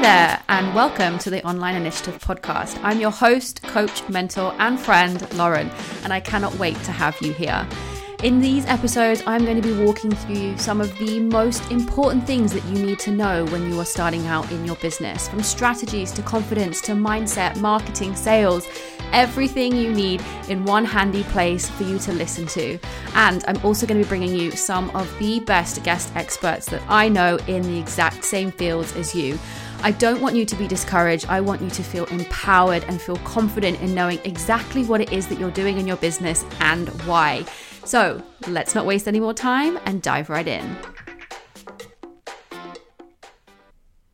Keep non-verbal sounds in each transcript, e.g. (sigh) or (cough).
there, and welcome to the Online Initiative podcast. I'm your host, coach, mentor, and friend, Lauren, and I cannot wait to have you here. In these episodes, I'm going to be walking through some of the most important things that you need to know when you are starting out in your business from strategies to confidence to mindset, marketing, sales, everything you need in one handy place for you to listen to. And I'm also going to be bringing you some of the best guest experts that I know in the exact same fields as you. I don't want you to be discouraged. I want you to feel empowered and feel confident in knowing exactly what it is that you're doing in your business and why. So let's not waste any more time and dive right in.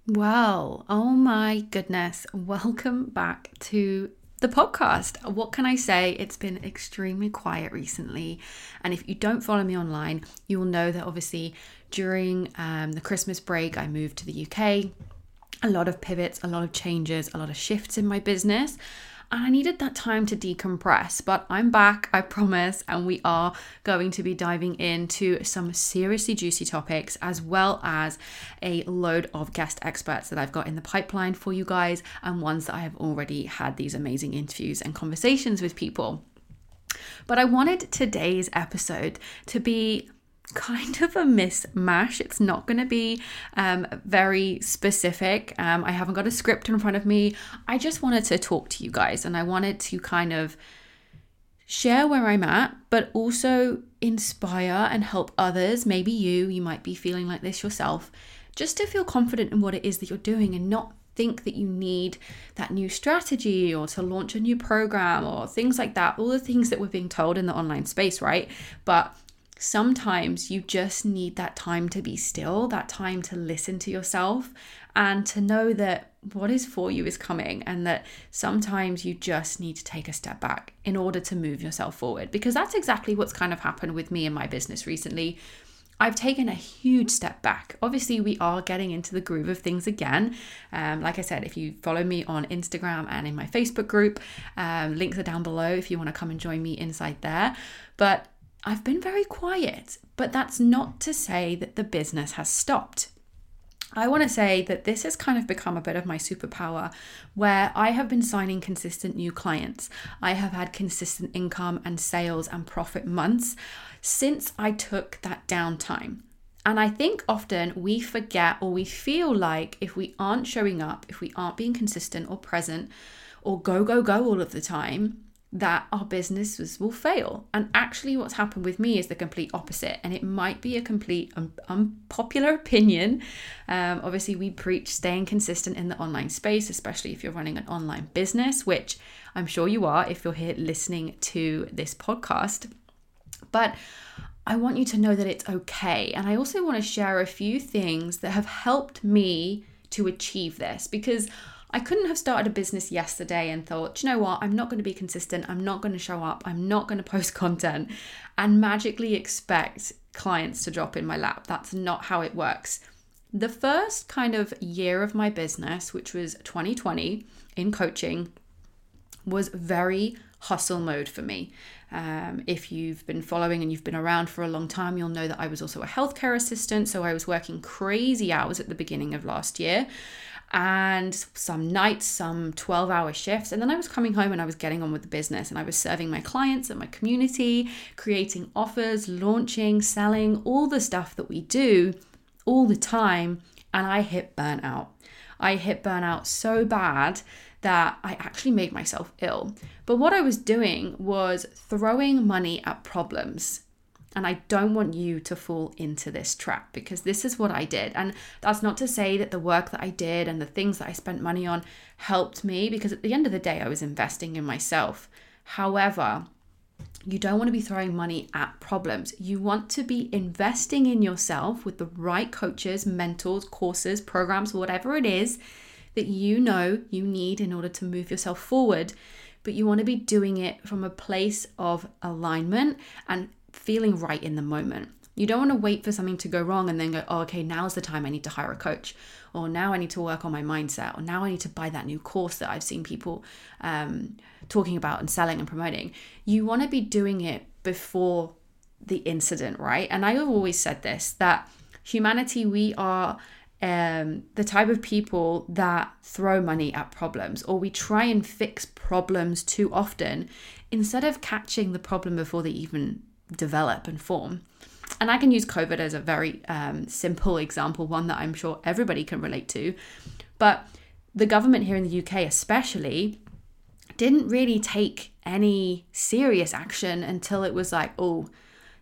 Well, oh my goodness, welcome back to the podcast. What can I say? It's been extremely quiet recently. And if you don't follow me online, you will know that obviously during um, the Christmas break, I moved to the UK. A lot of pivots, a lot of changes, a lot of shifts in my business. And I needed that time to decompress, but I'm back, I promise, and we are going to be diving into some seriously juicy topics as well as a load of guest experts that I've got in the pipeline for you guys and ones that I have already had these amazing interviews and conversations with people. But I wanted today's episode to be kind of a mismatch. It's not going to be um, very specific. Um, I haven't got a script in front of me. I just wanted to talk to you guys and I wanted to kind of share where I'm at, but also inspire and help others. Maybe you, you might be feeling like this yourself, just to feel confident in what it is that you're doing and not think that you need that new strategy or to launch a new program or things like that. All the things that we're being told in the online space, right? But sometimes you just need that time to be still, that time to listen to yourself, and to know that what is for you is coming, and that sometimes you just need to take a step back in order to move yourself forward. Because that's exactly what's kind of happened with me and my business recently. I've taken a huge step back. Obviously, we are getting into the groove of things again. Um, like I said, if you follow me on Instagram and in my Facebook group, um, links are down below if you want to come and join me inside there. But I've been very quiet, but that's not to say that the business has stopped. I want to say that this has kind of become a bit of my superpower where I have been signing consistent new clients. I have had consistent income and sales and profit months since I took that downtime. And I think often we forget or we feel like if we aren't showing up, if we aren't being consistent or present or go, go, go all of the time, that our businesses will fail. And actually, what's happened with me is the complete opposite. And it might be a complete un- unpopular opinion. Um, obviously, we preach staying consistent in the online space, especially if you're running an online business, which I'm sure you are if you're here listening to this podcast. But I want you to know that it's okay. And I also want to share a few things that have helped me to achieve this because I couldn't have started a business yesterday and thought, you know what, I'm not going to be consistent, I'm not going to show up, I'm not going (laughs) to post content, and magically expect clients to drop in my lap. That's not how it works. The first kind of year of my business, which was 2020 in coaching, was very hustle mode for me. Um, if you've been following and you've been around for a long time, you'll know that I was also a healthcare assistant. So I was working crazy hours at the beginning of last year and some nights, some 12 hour shifts. And then I was coming home and I was getting on with the business and I was serving my clients and my community, creating offers, launching, selling, all the stuff that we do all the time. And I hit burnout. I hit burnout so bad that I actually made myself ill. But what I was doing was throwing money at problems and I don't want you to fall into this trap because this is what I did. And that's not to say that the work that I did and the things that I spent money on helped me because at the end of the day, I was investing in myself. However, you don't want to be throwing money at problems. You want to be investing in yourself with the right coaches, mentors, courses, programs, whatever it is that you know you need in order to move yourself forward. But you want to be doing it from a place of alignment and feeling right in the moment. You don't want to wait for something to go wrong and then go, oh, okay, now's the time I need to hire a coach, or now I need to work on my mindset, or now I need to buy that new course that I've seen people um, talking about and selling and promoting. You want to be doing it before the incident, right? And I have always said this that humanity, we are um, the type of people that throw money at problems, or we try and fix problems too often instead of catching the problem before they even develop and form. And I can use COVID as a very um, simple example, one that I'm sure everybody can relate to. But the government here in the UK, especially, didn't really take any serious action until it was like, oh,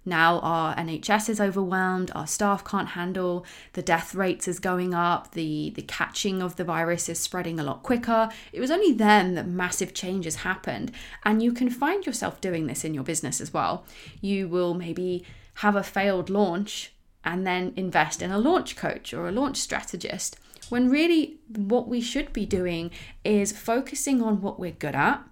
now our NHS is overwhelmed, our staff can't handle, the death rates is going up, the, the catching of the virus is spreading a lot quicker. It was only then that massive changes happened. And you can find yourself doing this in your business as well. You will maybe have a failed launch and then invest in a launch coach or a launch strategist. When really, what we should be doing is focusing on what we're good at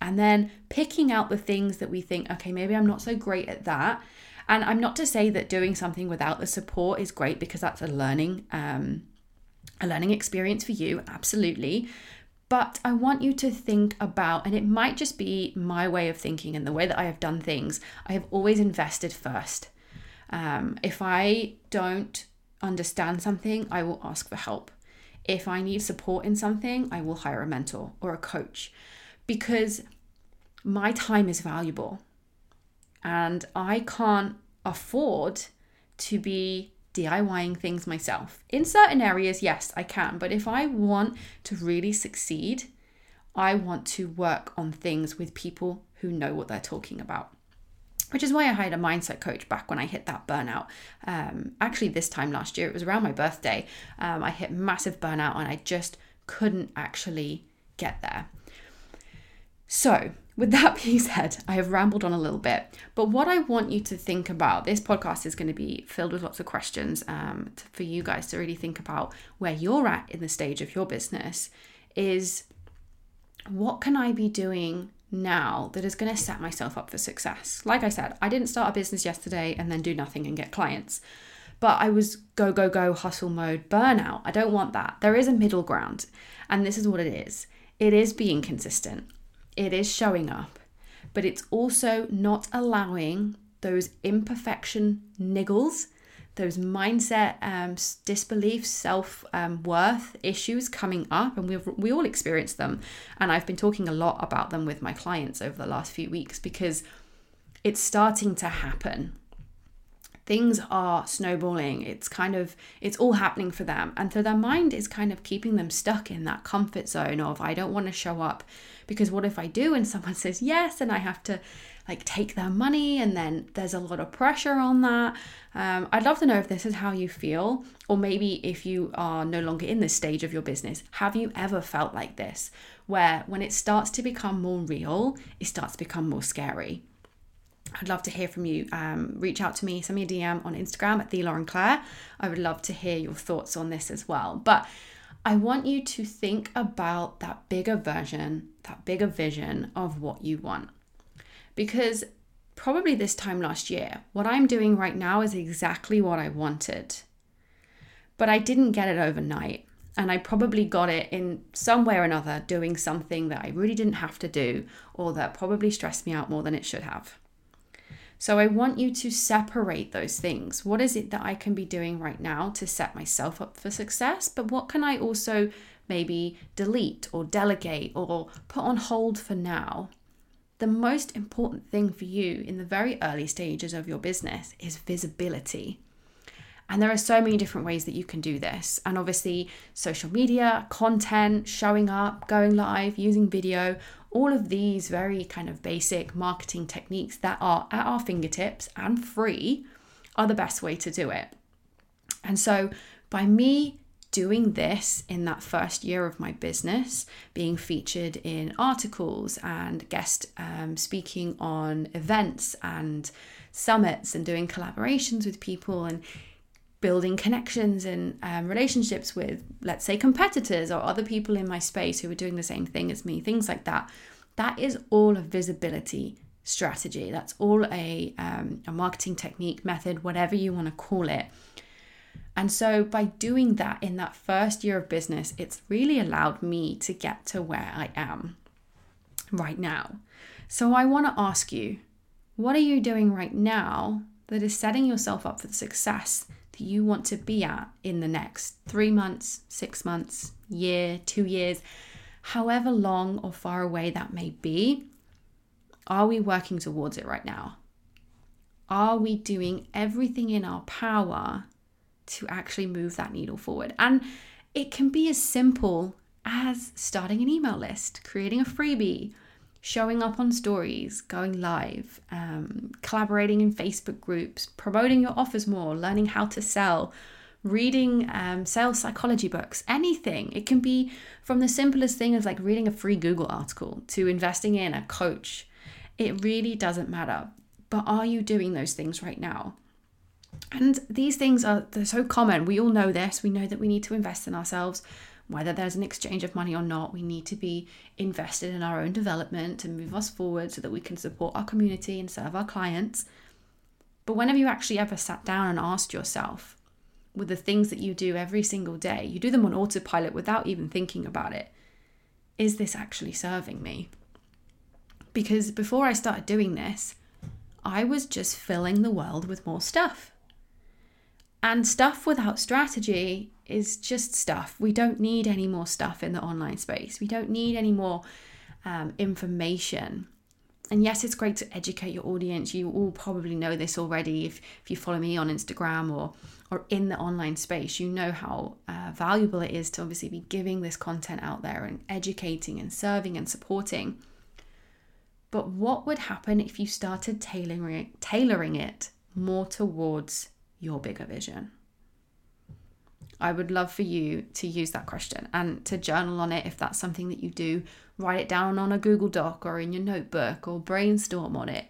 and then picking out the things that we think, okay, maybe I'm not so great at that. And I'm not to say that doing something without the support is great because that's a learning, um, a learning experience for you, absolutely. But I want you to think about, and it might just be my way of thinking and the way that I have done things. I have always invested first. Um, if I don't understand something, I will ask for help. If I need support in something, I will hire a mentor or a coach because my time is valuable and I can't afford to be DIYing things myself. In certain areas, yes, I can, but if I want to really succeed, I want to work on things with people who know what they're talking about. Which is why I hired a mindset coach back when I hit that burnout. Um, actually, this time last year, it was around my birthday. Um, I hit massive burnout and I just couldn't actually get there. So, with that (laughs) being said, I have rambled on a little bit, but what I want you to think about this podcast is going to be filled with lots of questions um, to, for you guys to really think about where you're at in the stage of your business is what can I be doing now that is going to set myself up for success? Like I said, I didn't start a business yesterday and then do nothing and get clients. But I was go, go, go, hustle mode, burnout. I don't want that. There is a middle ground. And this is what it is it is being consistent it is showing up, but it's also not allowing those imperfection niggles, those mindset um, disbelief, self um, worth issues coming up, and we we all experience them. And I've been talking a lot about them with my clients over the last few weeks because it's starting to happen things are snowballing. It's kind of it's all happening for them. And so their mind is kind of keeping them stuck in that comfort zone of i don't want to show up because what if i do? And someone (laughs) says yes and i have to like take their money and then there's a lot of pressure on that. Um, i'd love to know if this is how you feel or maybe if you are no longer in this stage of your business have you ever felt like this? Where when it starts to become more real it starts to become more scary I'd love to hear from you. Um, reach out to me, send me a DM on Instagram at the Lauren Claire. I would love to hear your thoughts on this as well. But I want you to think about that bigger version, that bigger vision of what you want. Because probably this time last year, what I'm doing right now is exactly what I wanted. But I didn't get it overnight. And I probably got it in some way or another doing something that I really didn't have to do or that probably stressed me out more than it should have. So I want you to separate those things. What is it that I can be doing right now to set myself up for success? But what can I also maybe delete or delegate or put on hold for now? The most important thing for you in the very early stages of your business is visibility. And there are so many different ways that you can do this. And obviously, social media, content, showing up, going live, using video, all of these very kind of basic marketing techniques that are at our fingertips and free are the best way to do it. And so, by me doing this in that first year of my business, being featured in articles and guest um, speaking on events and summits and doing collaborations with people and building connections and um, relationships with, let's say, competitors or other people in my space who are doing the same thing as me, things like that. That is all a visibility strategy. That's all a, um, a marketing technique, method, whatever you want to call it. And so, by doing that in that first year of business, it's really allowed me to get to where I am right now. So, I want to ask you what are you doing right now that is setting yourself up for success you want to be at in the next three months, six months, year, two years, however long or far away that may be, are we working towards it right now? Are we doing everything in our power to actually move that needle forward? And it can be as simple as starting an email list, creating a freebie, showing up on stories, going live, um, collaborating in Facebook groups, promoting your offers more, learning how to sell, reading um, sales psychology books, anything. It can be from the simplest thing as like reading a free Google article to investing in a coach. It really doesn't matter. But are you doing those things right now? And these things are they're so common. We all know this. We know that we need to invest in ourselves whether there's an exchange of money or not, we need to be invested in our own development to move us forward so that we can support our community and serve our clients. But when have you actually ever sat down and asked yourself, with the things that you do every single day, you do them on autopilot without even thinking about it, is this actually serving me? Because before I started doing this, I was just filling the world with more stuff. And stuff without strategy is just stuff. We don't need any more stuff in the online space. We don't need any more um, information. And yes, it's great to educate your audience. You all probably know this already if, if you follow me on Instagram or, or in the online space. You know how uh, valuable it is to obviously be giving this content out there and educating and serving and supporting. But what would happen if you started tailoring tailoring it more towards your bigger vision? I would love for you to use that question and to journal on it if that's something that you do. Write it down on a Google Doc or in your notebook or brainstorm on it.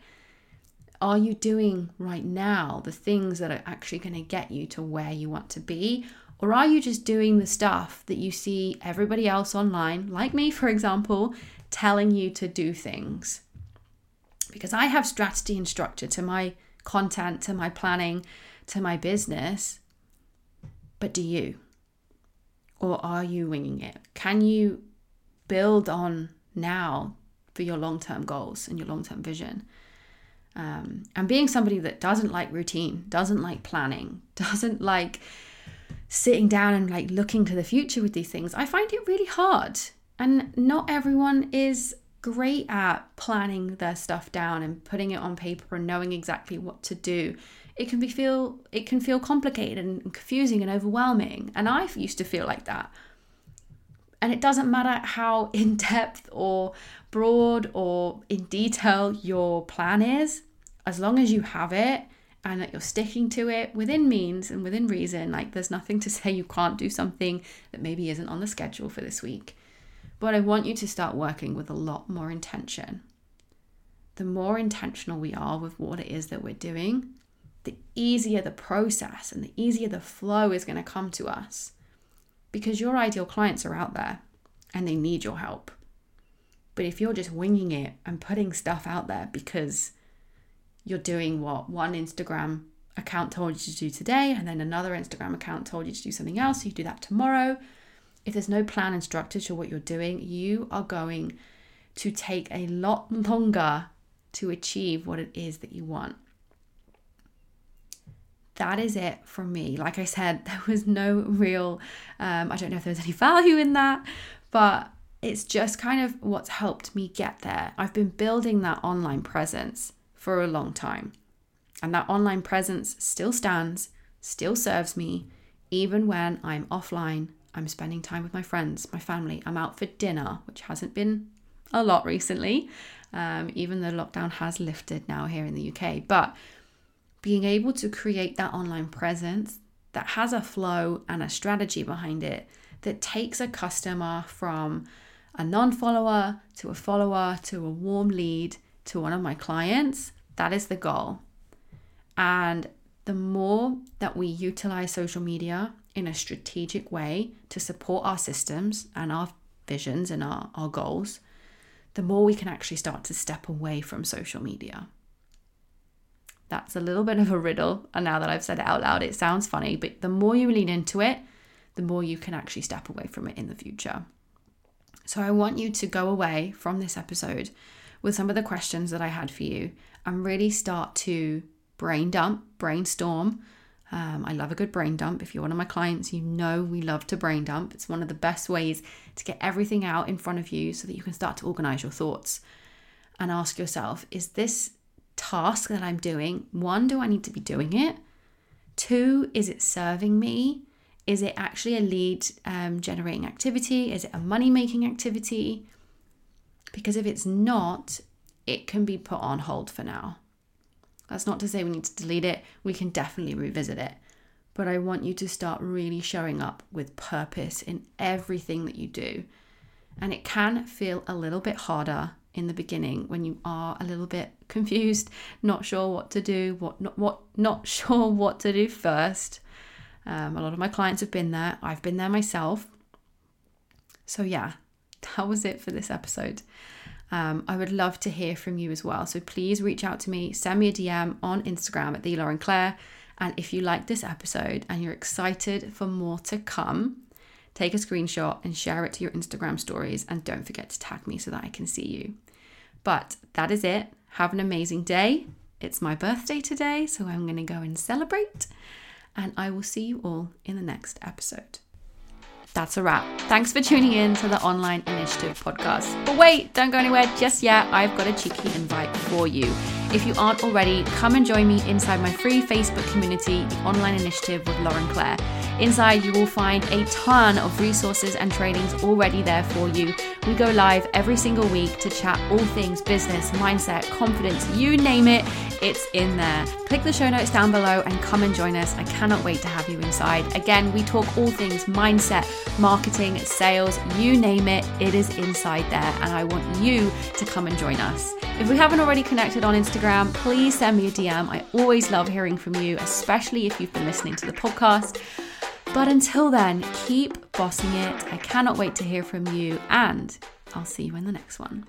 Are you doing right now the things that are actually going to get you to where you want to be? Or are you just doing the stuff that you see everybody else online, like me, for example, telling you to do things? Because I have strategy and structure to my content, to my planning, to my business. But do you? Or are you winging it? Can you build on now for your long term goals and your long term vision? Um, and being somebody that doesn't like routine, doesn't like planning, (laughs) doesn't like sitting down and like looking to the future with these things, I find it really hard. And not everyone is great at planning their stuff down and putting it on paper and knowing exactly what to do it can be feel it can feel complicated and confusing and overwhelming. And i used to feel like that. And it doesn't matter how (laughs) in depth or broad or in detail your plan is as long as you have it and that you're sticking to it within means and within reason like there's nothing to (laughs) say you can't do something that maybe isn't on the schedule for this week. But i want you to start working with a lot more intention. The more intentional we are with what it is that we're doing the easier the process and the easier the flow is going to come to us because your ideal clients are out there and they need your help. But if you're just winging it and putting stuff out there because you're doing what one Instagram account told you to do today and then another Instagram account told you to do something else, so you do that tomorrow. If there's no plan and structure to what you're doing, you are going to take a lot longer to achieve what it is that you want that is it for me. Like I said, (laughs) there was no real, um, I don't know if there's any value in that, but it's just kind of what's helped me get there. I've been building that online presence for a long time. And that online presence still stands, still serves me, even when I'm offline, I'm spending time with my friends, my family, I'm out for dinner, which hasn't been a lot recently, um, even though lockdown has lifted now here in the UK. But being able to create that online presence that has a flow and a strategy behind it that takes a customer from a non follower to a follower to a warm lead to one of my clients, that is the goal. And the more that we utilize social media in a strategic way to support our systems and our visions and our, our goals, the more we can actually start to step away from social media. That's a little bit of a riddle. And now that I've said it out loud, it sounds funny, but the more you lean into it, the more you can actually step away from it in the future. So I want you to go away from this episode with some of the questions that I had for you and really start to brain dump, brainstorm Um, I love a good brain dump. If you're one of my clients, you know we love to brain dump. It's one of the best ways to get everything out in front of you so that you can start to organize your thoughts and ask yourself is this task that I'm doing, one, do I need to be doing it? Two, is it serving me? Is it actually a lead um, generating activity? Is it a money making activity? Because if it's not, it can be put on hold for now. That's not to say we need to delete it, we can definitely revisit it. But I want you to start really showing up with purpose in everything that you do. And it can feel a little bit harder in the beginning when you are a little bit (laughs) confused, not sure what to do, what not what not (laughs) sure what to do first. Um, a lot of my clients have been there. I've been there myself. So yeah, (laughs) that was it for this episode. Um, I would love to hear from you as well. So please reach out to me, send me a DM on Instagram at the Lauren Claire. And if you like this episode and you're excited for more to come, take a screenshot and share it to your Instagram stories. And don't forget to tag me so that I can see you. But that is it. Have an amazing day. It's my birthday today, so I'm going to go and celebrate. And I will see you all in the next episode that's a wrap. Thanks for tuning in to the Online Initiative podcast. But wait, don't go anywhere just yet. I've got a cheeky invite for you. If you aren't already, come and join me inside my free Facebook community, The Online Initiative with Lauren Claire. Inside, you will find a ton of resources and trainings already there for you. We go live every single week to chat all things business, mindset, confidence, you name it, it's in there. Click the show notes down below and come and join us. I cannot wait to have you inside. Again, we talk all things mindset, marketing, sales, you name it, it is inside there. And I want you to come and join us. If we haven't already connected on Instagram, please send me a DM. I always love hearing from you, especially if you've been listening to the podcast. But until then, keep bossing it. I cannot wait to hear from you, and I'll see you in the next one.